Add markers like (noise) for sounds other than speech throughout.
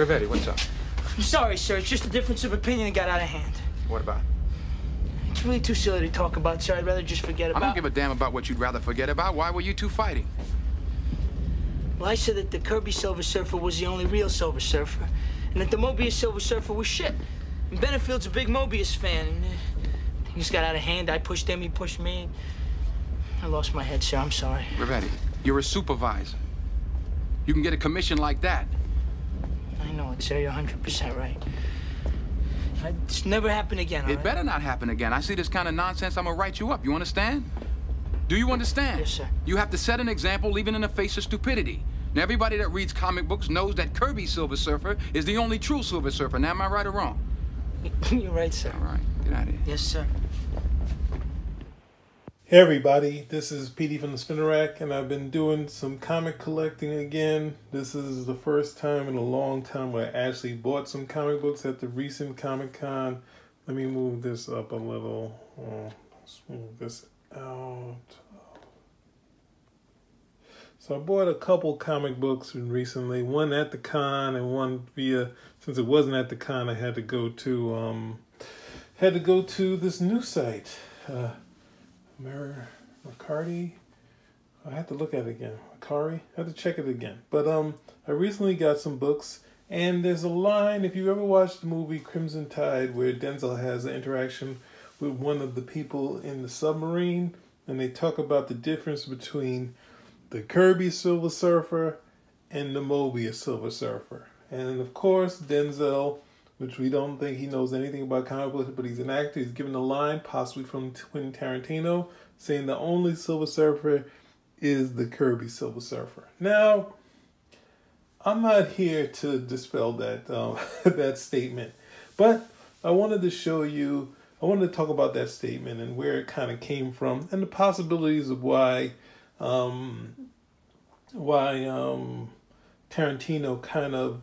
Rivetti, what's up? I'm sorry, sir. It's just a difference of opinion that got out of hand. What about? It's really too silly to talk about, sir. I'd rather just forget about it. I don't give a damn about what you'd rather forget about. Why were you two fighting? Well, I said that the Kirby Silver Surfer was the only real Silver Surfer, and that the Moebius Silver Surfer was shit. And Benefield's a big Moebius fan, and uh, things got out of hand. I pushed him, he pushed me. I lost my head, sir. I'm sorry. Rivetti, you're a supervisor. You can get a commission like that. I know it, sir. Uh, you're 100% right. It's never happen again. It right? better not happen again. I see this kind of nonsense, I'm gonna write you up. You understand? Do you understand? Yes, sir. You have to set an example, even in the face of stupidity. Now, everybody that reads comic books knows that Kirby Silver Surfer is the only true Silver Surfer. Now, am I right or wrong? (laughs) You're right, sir. All right, get out of here. Yes, sir. Hey everybody, this is PD from the Spinner Rack, and I've been doing some comic collecting again. This is the first time in a long time where I actually bought some comic books at the recent Comic Con. Let me move this up a little. Oh, let's move this out. So I bought a couple comic books recently, one at the con and one via since it wasn't at the con I had to go to um had to go to this new site. Uh Mer Mercari. I have to look at it again. Mercari. I have to check it again. But um, I recently got some books, and there's a line. If you ever watched the movie Crimson Tide, where Denzel has an interaction with one of the people in the submarine, and they talk about the difference between the Kirby Silver Surfer and the Moebius Silver Surfer, and of course Denzel which we don't think he knows anything about comic books, but he's an actor. He's given a line, possibly from Quentin Tarantino, saying the only Silver Surfer is the Kirby Silver Surfer. Now, I'm not here to dispel that um, (laughs) that statement, but I wanted to show you. I wanted to talk about that statement and where it kind of came from, and the possibilities of why um, why um, Tarantino kind of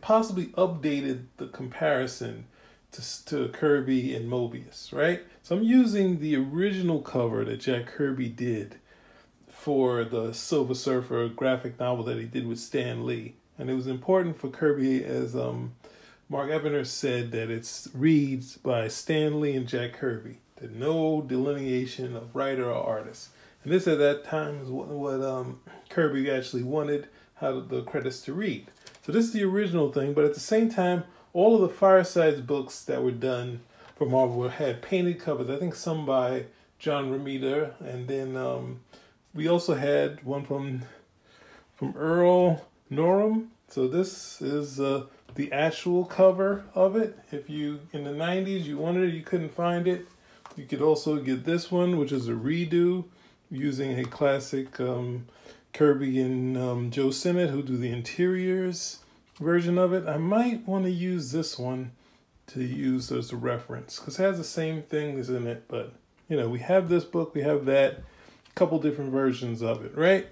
possibly updated the comparison to, to Kirby and Moebius, right? So I'm using the original cover that Jack Kirby did for the Silver Surfer graphic novel that he did with Stan Lee. And it was important for Kirby, as um, Mark Evanier said, that it reads by Stan Lee and Jack Kirby. That no delineation of writer or artist. And this at that time is what, what um, Kirby actually wanted how the credits to read. So this is the original thing, but at the same time, all of the Fireside books that were done for Marvel had painted covers. I think some by John Romita, and then um, we also had one from from Earl Norem. So this is uh, the actual cover of it. If you in the '90s you wanted it, you couldn't find it. You could also get this one, which is a redo using a classic. Um, Kirby and um, Joe Sinnott, who do the interiors version of it. I might want to use this one to use as a reference because it has the same things in it, but you know, we have this book, we have that, a couple different versions of it, right?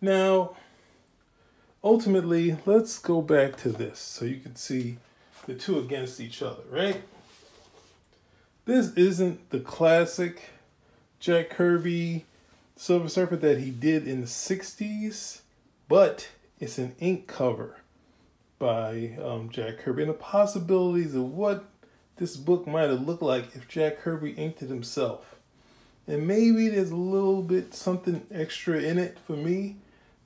Now, ultimately, let's go back to this so you can see the two against each other, right? This isn't the classic Jack Kirby Silver Surfer that he did in the 60s, but it's an ink cover by um, Jack Kirby and the possibilities of what this book might have looked like if Jack Kirby inked it himself. And maybe there's a little bit something extra in it for me,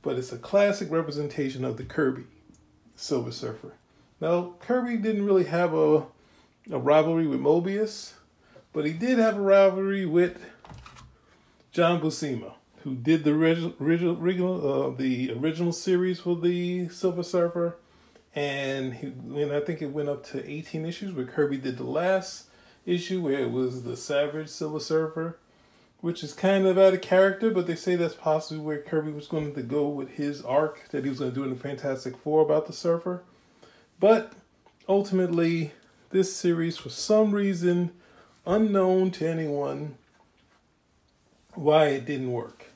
but it's a classic representation of the Kirby Silver Surfer. Now, Kirby didn't really have a, a rivalry with Moebius, but he did have a rivalry with John Buscema, who did the original, original uh, the original series for the Silver Surfer, and he, and I think it went up to 18 issues where Kirby did the last issue where it was the Savage Silver Surfer, which is kind of out of character, but they say that's possibly where Kirby was going to go with his arc that he was going to do in the Fantastic Four about the Surfer. But ultimately, this series, for some reason unknown to anyone, why it didn't work.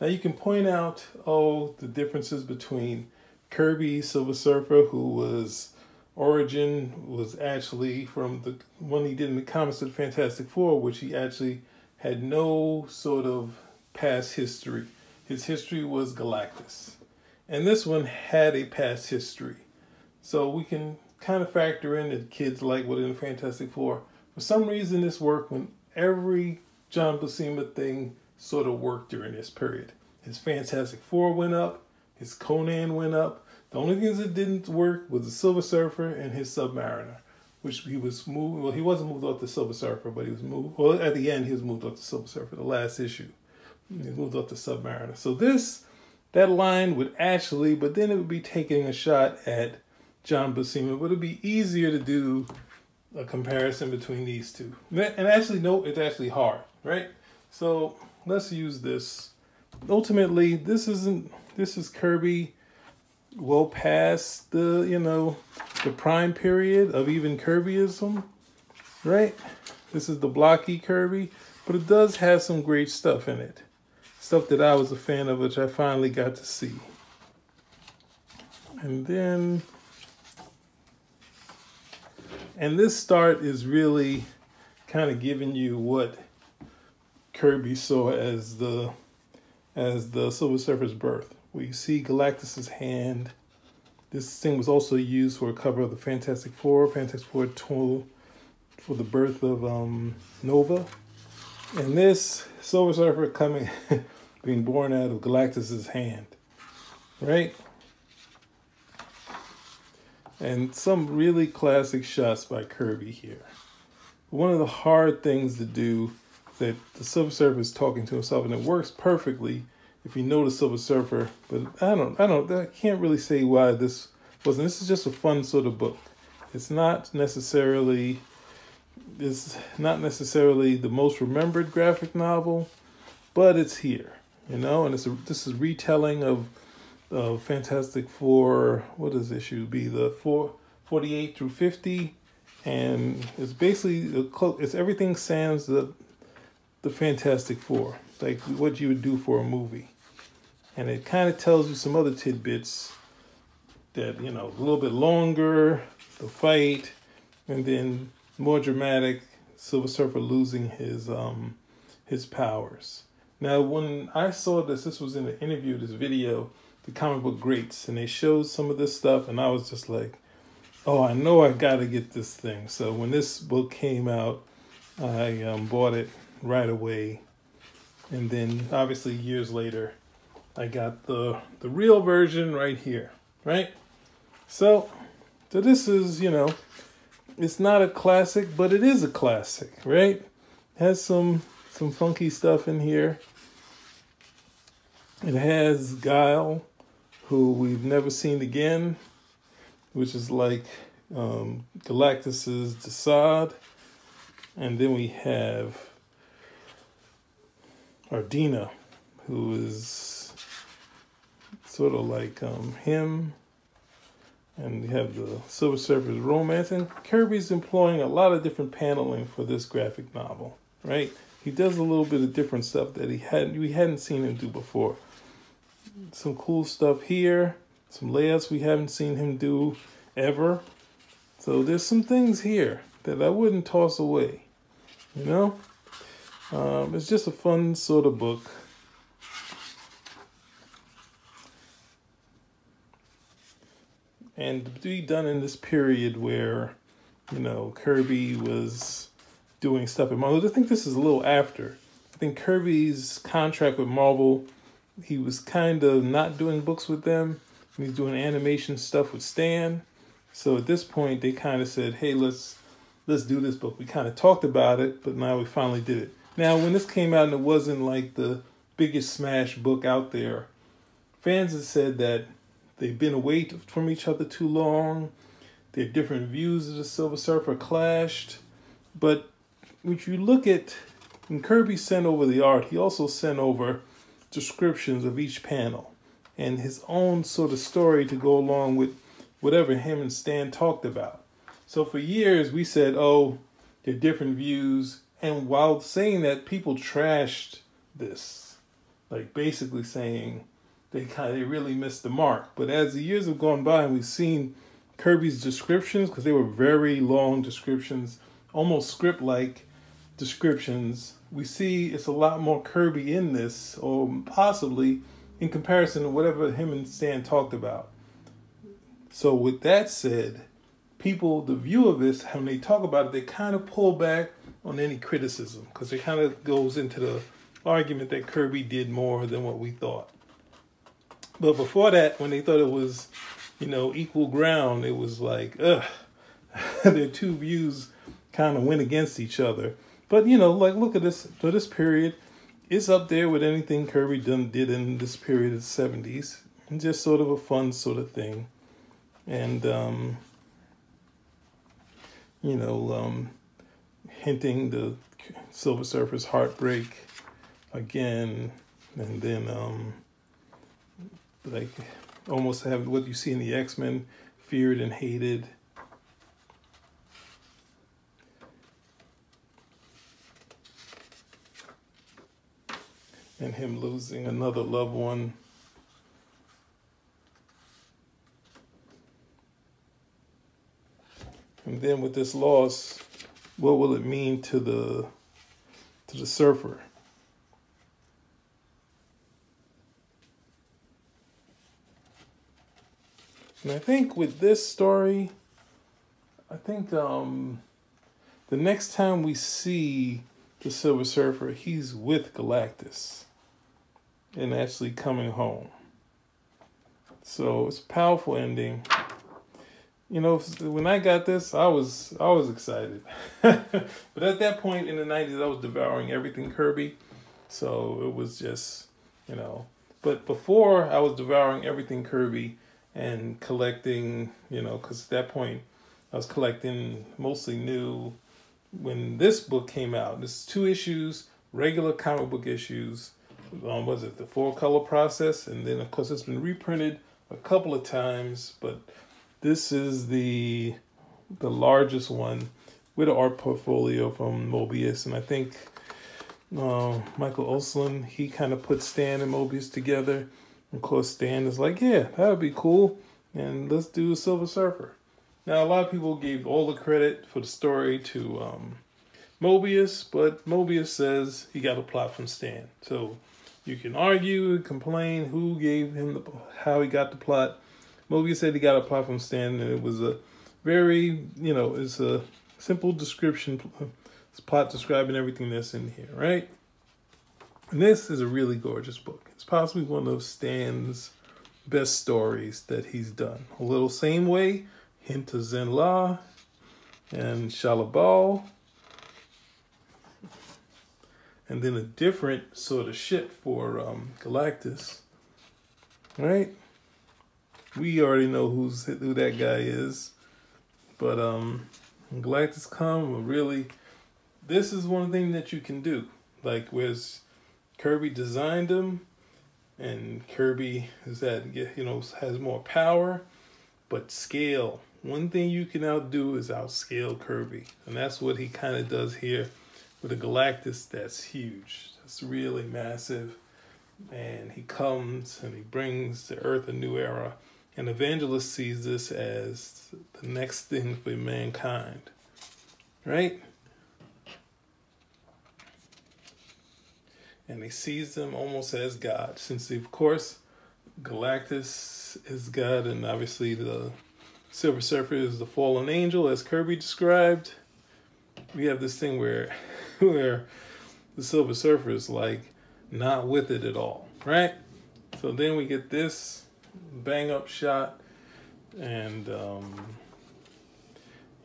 Now you can point out, oh, the differences between Kirby Silver Surfer, who was origin was actually from the one he did in the comics of the Fantastic Four, which he actually had no sort of past history. His history was Galactus. and this one had a past history. So we can kind of factor in that kids like what within Fantastic Four. For some reason, this worked when every John Buscema thing sort of worked during this period. His Fantastic Four went up, his Conan went up. The only things that didn't work was the Silver Surfer and his Submariner, which he was moved. Well, he wasn't moved off the Silver Surfer, but he was moved. Well, at the end, he was moved off the Silver Surfer. The last issue, he moved off the Submariner. So this, that line would actually, but then it would be taking a shot at John Buscema. But it'd be easier to do a comparison between these two. And actually, no, it's actually hard, right? So let's use this. Ultimately, this isn't. This is Kirby well past the you know the prime period of even Kirbyism, right? This is the blocky Kirby, but it does have some great stuff in it. Stuff that I was a fan of, which I finally got to see. And then, and this start is really kind of giving you what Kirby saw as the as the Silver Surfer's birth. We see Galactus's hand. This thing was also used for a cover of the Fantastic Four, Fantastic Four tool for the birth of um, Nova. And this Silver Surfer coming, (laughs) being born out of Galactus's hand, right? And some really classic shots by Kirby here. One of the hard things to do that the Silver Surfer is talking to himself, and it works perfectly if you know the Silver Surfer. But I don't, I don't, I can't really say why this wasn't. This is just a fun sort of book. It's not necessarily, it's not necessarily the most remembered graphic novel, but it's here, you know. And it's a, this is retelling of, of Fantastic Four. What does issue be? The four. 48 through 50 and it's basically it's everything sans the the Fantastic Four, like what you would do for a movie. And it kind of tells you some other tidbits that, you know, a little bit longer, the fight, and then more dramatic, Silver Surfer losing his um his powers. Now, when I saw this, this was in an interview, this video, the comic book greats, and they showed some of this stuff, and I was just like, oh, I know I got to get this thing. So when this book came out, I um, bought it right away. And then obviously years later, I got the the real version right here, right? So, so this is, you know, it's not a classic, but it is a classic, right? Has some some funky stuff in here. It has Guile, who we've never seen again, which is like um, Galactus's Desaad. And then we have Ardina, who is sort of like um, him. And we have the Silver Surfer's romance. And Kirby's employing a lot of different paneling for this graphic novel, right? He does a little bit of different stuff that he hadn't we hadn't seen him do before. Some cool stuff here, some layouts we haven't seen him do ever. So there's some things here that I wouldn't toss away, you know? Um, it's just a fun sort of book. And to be done in this period where, you know, Kirby was doing stuff at Marvel. I think this is a little after. I think Kirby's contract with Marvel, he was kind of not doing books with them. He's doing animation stuff with Stan. So at this point, they kind of said, "Hey, let's let's do this book." We kind of talked about it, but now we finally did it. Now, when this came out and it wasn't like the biggest smash book out there, fans have said that they've been away from each other too long. Their different views of the Silver Surfer clashed. But when you look at when Kirby sent over the art, he also sent over descriptions of each panel and his own sort of story to go along with whatever him and Stan talked about. So for years we said, oh, they're different views. And while saying that, people trashed this, like basically saying they kind of they really missed the mark. But as the years have gone by and we've seen Kirby's descriptions, because they were very long descriptions, almost script-like descriptions, we see it's a lot more Kirby in this, or possibly in comparison to whatever him and Stan talked about. So with that said, people, the view of this, when they talk about it, they kind of pull back on any criticism because it kind of goes into the argument that Kirby did more than what we thought. But before that, when they thought it was, you know, equal ground, it was like, ugh, (laughs) their two views kind of went against each other. But you know, like look at this for this period, it's up there with anything Kirby done did in this period of the seventies. Just sort of a fun sort of thing. And um, you know, um, hinting the Silver Surfer's heartbreak again, and then um, like almost have what you see in the X Men, feared and hated. And him losing another loved one. And then with this loss, what will it mean to the to the surfer? And I think with this story, I think um, the next time we see the Silver Surfer, he's with Galactus and actually coming home. So it's a powerful ending. You know, when I got this, I was I was excited. (laughs) but at that point in the '90s, I was devouring everything Kirby, so it was just you know. But before I was devouring everything Kirby, and collecting, you know, because at that point I was collecting mostly new. When this book came out, this two issues, regular comic book issues. Um, was it the four color process? And then of course it's been reprinted a couple of times, but this is the the largest one with an art portfolio from Moebius, and I think uh, Michael Osland he kind of put Stan and Moebius together of course, Stan is like, yeah, that would be cool. And let's do Silver Surfer. Now, a lot of people gave all the credit for the story to um, Moebius, but Moebius says he got a plot from Stan. So you can argue complain who gave him the, how he got the plot. Moebius said he got a plot from Stan, and it was a very, you know, it's a simple description, plot describing everything that's in here, right? And this is a really gorgeous book. It's possibly one of Stan's best stories that he's done. A little same way, hint of Zenn-La and Shalla-Bal. And then a different sort of ship for um, Galactus. Right? We already know who's who that guy is. But um Galactus come really this is one thing that you can do. Like where's Kirby designed him, and Kirby is that you know has more power, but scale. One thing you can outdo is outscale Kirby, and that's what he kind of does here with a Galactus that's huge. That's really massive, and he comes and he brings to Earth a new era. And Evangelist sees this as the next thing for mankind, right? and he sees them almost as God. Since, of course, Galactus is God, and obviously the Silver Surfer is the fallen angel, as Kirby described. We have this thing where, (laughs) where the Silver Surfer is like not with it at all, right? So then we get this bang up shot, and um,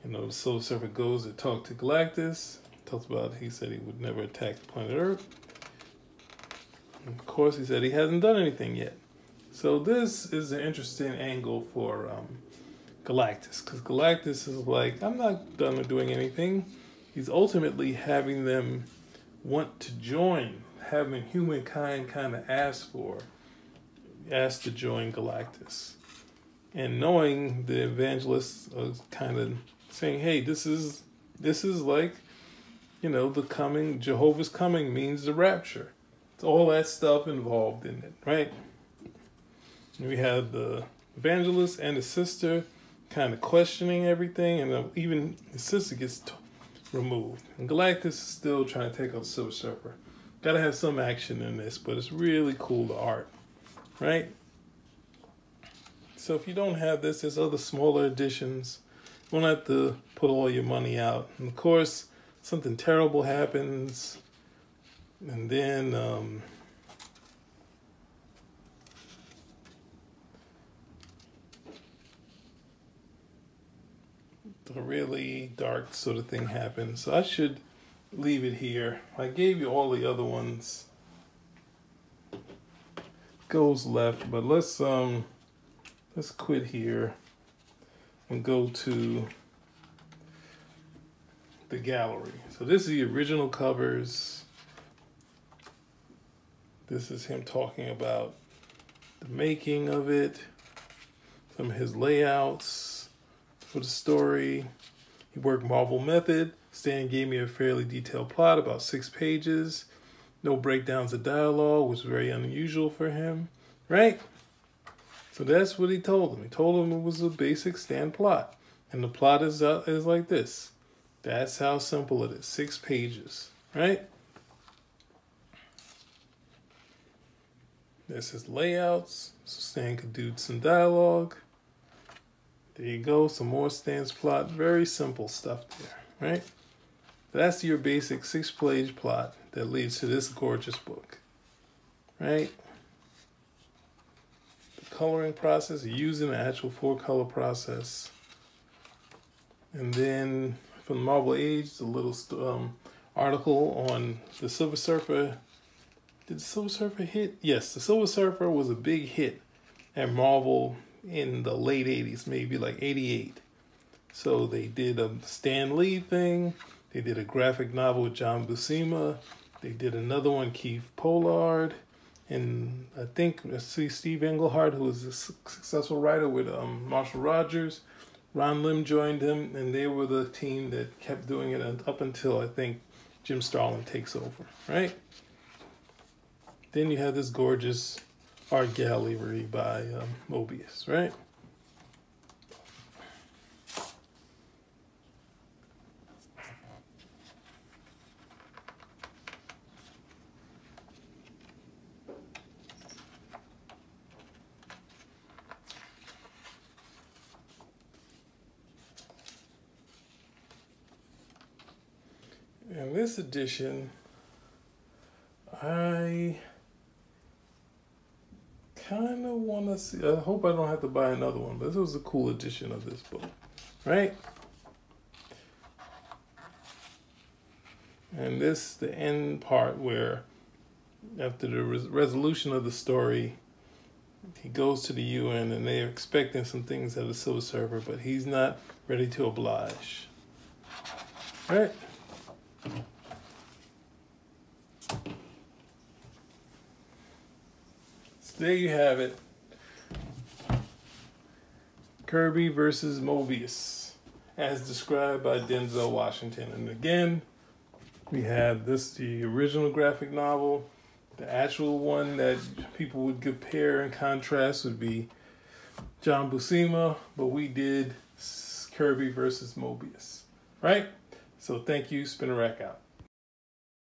you know the Silver Surfer goes to talk to Galactus. Talks about he said he would never attack the planet Earth of course, he said he hasn't done anything yet. So this is an interesting angle for um, Galactus, because Galactus is like, I'm not done doing anything. He's ultimately having them want to join, having humankind kind of ask for, ask to join Galactus. And knowing the evangelists are kind of saying, hey, this is this is like, you know, the coming Jehovah's coming means the rapture It's all that stuff involved in it, right? We have the evangelist and the sister kind of questioning everything, and even the sister gets t- removed. And Galactus is still trying to take out the Silver Surfer. Gotta have some action in this, but it's really cool the art. right? So if you don't have this, there's other smaller editions. You won't have to put all your money out. And of course, something terrible happens, and then um, a really dark sort of thing happens. So I should leave it here. I gave you all the other ones. Goes left, but let's um let's quit here and go to the gallery. So this is the original covers. This is him talking about the making of it, some of his layouts for the story. He worked Marvel Method. Stan gave me a fairly detailed plot, about six pages. No breakdowns of dialogue, was very unusual for him, right? So that's what he told him. He told him it was a basic Stan plot. And the plot is, uh, is like this. That's how simple it is. Six pages, right? This is layouts. So Stan could do some dialogue. There you go. Some more Stan's plot. Very simple stuff there, right? That's your basic six page plot that leads to this gorgeous book, right? The coloring process, using the actual four color process. And then from the Marvel Age, the little um, article on the Silver Surfer. Did the Silver Surfer hit? Yes, the Silver Surfer was a big hit at Marvel in the late 80s, maybe like 88. So they did a Stan Lee thing, they did a graphic novel with John Buscema, they did another one, Keith Pollard, and I think see Steve Englehart, who was a successful writer with um, Marshall Rogers. Ron Lim joined him, and they were the team that kept doing it up until I think Jim Starlin takes over, right? Then you have this gorgeous art gallery by um, Moebius, right? In this edition, I to see. I hope I don't have to buy another one, but this was a cool edition of this book, right? And this the end part where, after the res- resolution of the story, he goes to the UN and they're expecting some things out of the Silver Surfer, but he's not ready to oblige. Right? So there you have it. Kirby versus Moebius, as described by Denzel Washington. And again, we have this the original graphic novel. The actual one that people would compare and contrast would be John Buscema, but we did Kirby versus Moebius, right? So thank you, Spinner Rack out.